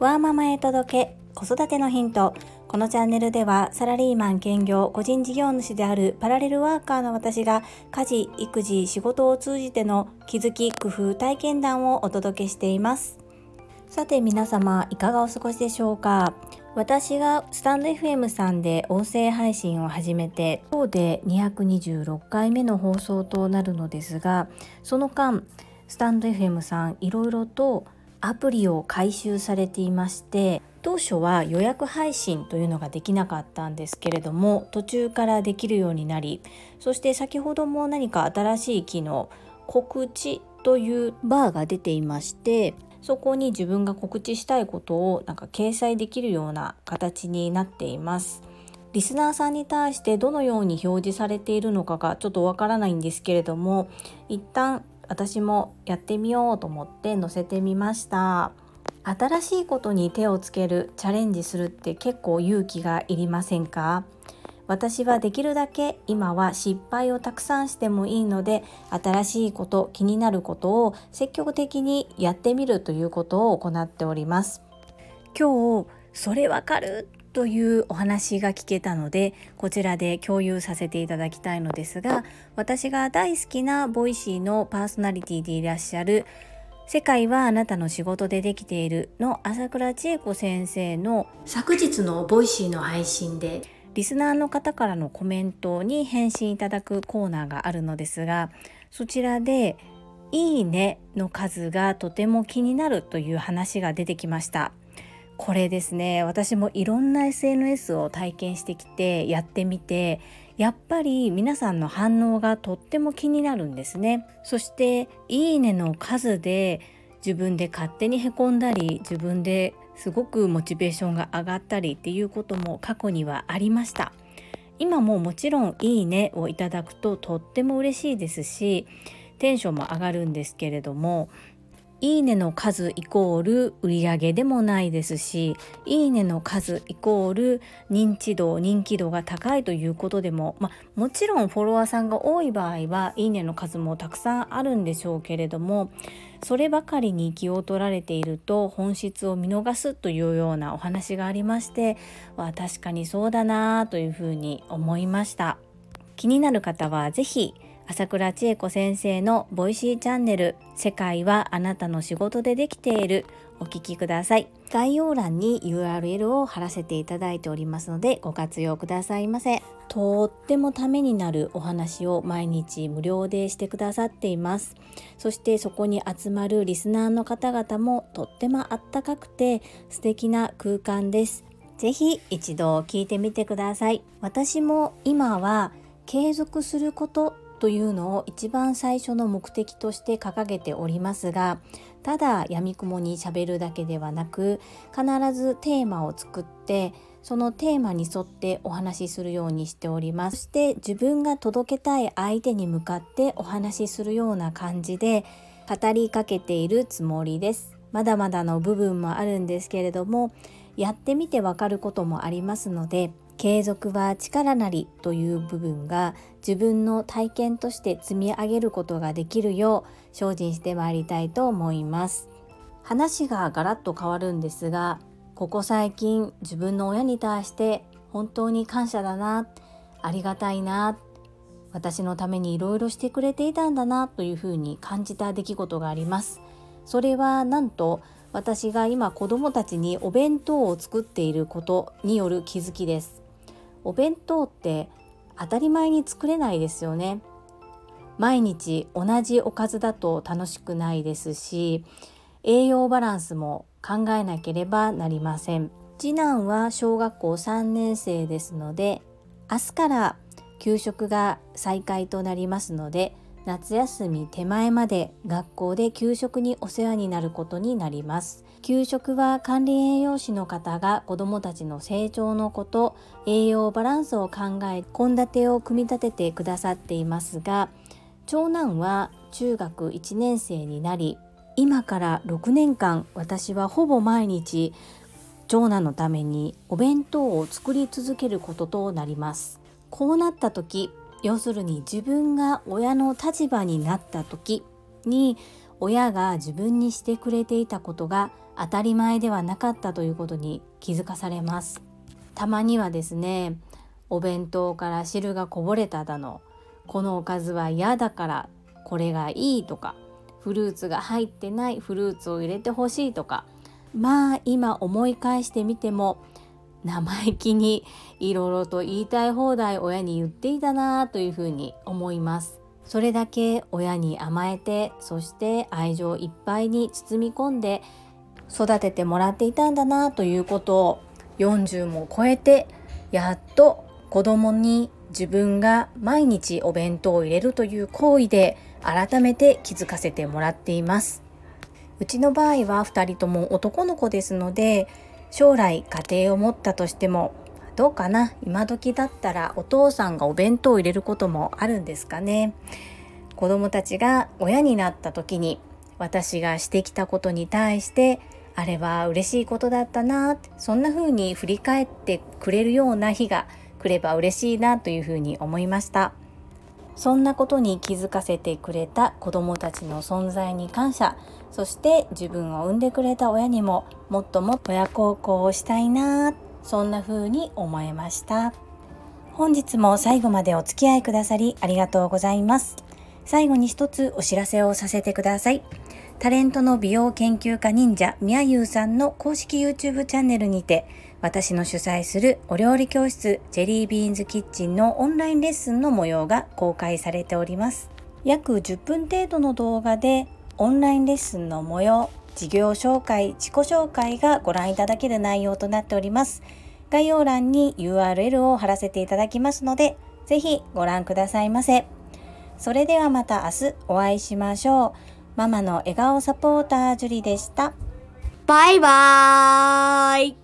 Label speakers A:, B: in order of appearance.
A: ワーママへ届け子育てのヒント。このチャンネルではサラリーマン兼業個人事業主であるパラレルワーカーの私が家事育児仕事を通じての気づき工夫体験談をお届けしています。さて皆様いかがお過ごしでしょうか？私がスタンド FM さんで音声配信を始めて今日で226回目の放送となるのですがその間スタンド FM さんいろいろとアプリを改修されていまして当初は予約配信というのができなかったんですけれども途中からできるようになりそして先ほども何か新しい機能告知というバーが出ていましてそこに自分が告知したいことをなんか掲載できるような形になっています。リスナーさんに対してどのように表示されているのかがちょっとわからないんですけれども一旦私もやってみようと思って載せてみました。新しいことに手をつけるチャレンジするって結構勇気がいりませんか？私はできるだけ今は失敗をたくさんしてもいいので新しいこと気になることを積極的にやってみるということを行っております。今日それわかる？というお話が聞けたのでこちらで共有させていただきたいのですが私が大好きなボイシーのパーソナリティでいらっしゃる世界はあなたの仕事でできているの朝倉千恵子先生の昨日のボイシーの配信でリスナーの方からのコメントに返信いただくコーナーがあるのですがそちらで「いいね」の数がとても気になるという話が出てきましたこれですね。私もいろんな SNS を体験してきてやってみてやっぱり皆さんの反応がとっても気になるんですね。そして「いいね」の数で自分で勝手にへこんだり自分ですごくモチベーションが上がったりっていうことも過去にはありました。今ももちろんいいねをいただくととっても嬉しいですしテンションも上がるんですけれどもいいねの数イコール売り上げでもないですしいいねの数イコール認知度人気度が高いということでも、まあ、もちろんフォロワーさんが多い場合はいいねの数もたくさんあるんでしょうけれどもそればかりに気を取られていると本質を見逃すというようなお話がありましては確かにそうだなというふうに思いました。気になる方は是非朝倉千恵子先生の Voicyチャンネル世界はあなたの仕事でできている。お聞きください。概要欄に URL を貼らせていただいておりますのでご活用くださいませ。とってもためになるお話を毎日無料でしてくださっています。そしてそこに集まるリスナーの方々もとってもあったかくて素敵な空間です。ぜひ一度聞いてみてください。私も今は継続することというのを一番最初の目的として掲げておりますがただやみくもにしゃべるだけではなく必ずテーマを作ってそのテーマに沿ってお話しするようにしております。そして自分が届けたい相手に向かってお話しするような感じで語りかけているつもりです。まだまだの部分もあるんですけれどもやってみてわかることもありますので継続は力なりという部分が自分の体験として積み上げることができるよう精進してまいりたいと思います。話がガラッと変わるんですがここ最近自分の親に対して本当に感謝だなありがたいな私のためにいろいろしてくれていたんだなというふうに感じた出来事があります。それはなんと私が今子供たちにお弁当を作っていることによる気づきです。お弁当って当たり前に作れないですよね。毎日同じおかずだと楽しくないですし栄養バランスも考えなければなりません。次男は小学校3年生ですので明日から給食が再開となりますので夏休み手前まで学校で給食にお世話になることになります。給食は管理栄養士の方が子どもたちの成長のこと栄養バランスを考え献立を組み立ててくださっていますが長男は中学1年生になり今から6年間私はほぼ毎日長男のためにお弁当を作り続けることとなります。こうなった時要するに自分が親の立場になった時に親が自分にしてくれていたことが当たり前ではなかったということに気づかされます。たまにはですねお弁当から汁がこぼれただのこのおかずは嫌だからこれがいいとかフルーツが入ってないフルーツを入れてほしいとかまあ今思い返してみても生意気にいろいろと言いたい放題親に言っていたなというふうに思います。それだけ親に甘えてそして愛情いっぱいに包み込んで育ててもらっていたんだなということを40も超えてやっと子供に自分が毎日お弁当を入れるという行為で改めて気づかせてもらっています。うちの場合は2人とも男の子ですので将来家庭を持ったとしてもどうかな？今時だったらお父さんがお弁当を入れることもあるんですかね。子供たちが親になった時に私がしてきたことに対してあれは嬉しいことだったなそんな風に振り返ってくれるような日が来れば嬉しいなというふうに思いました。そんなことに気づかせてくれた子どもたちの存在に感謝。そして自分を産んでくれた親にももっともっと親孝行をしたいなそんな風に思えました。本日も最後までお付き合いくださりありがとうございます。最後に一つお知らせをさせてください。タレントの美容研究家忍者みやゆうさんの公式 YouTube チャンネルにて私の主催するお料理教室ジェリービーンズキッチンのオンラインレッスンの模様が公開されております。約10分程度の動画でオンラインレッスンの模様事業紹介自己紹介がご覧いただける内容となっております。概要欄に URL を貼らせていただきますのでぜひご覧くださいませ。それではまた明日お会いしましょう。ママの笑顔サポータージュリでした。
B: バイバーイ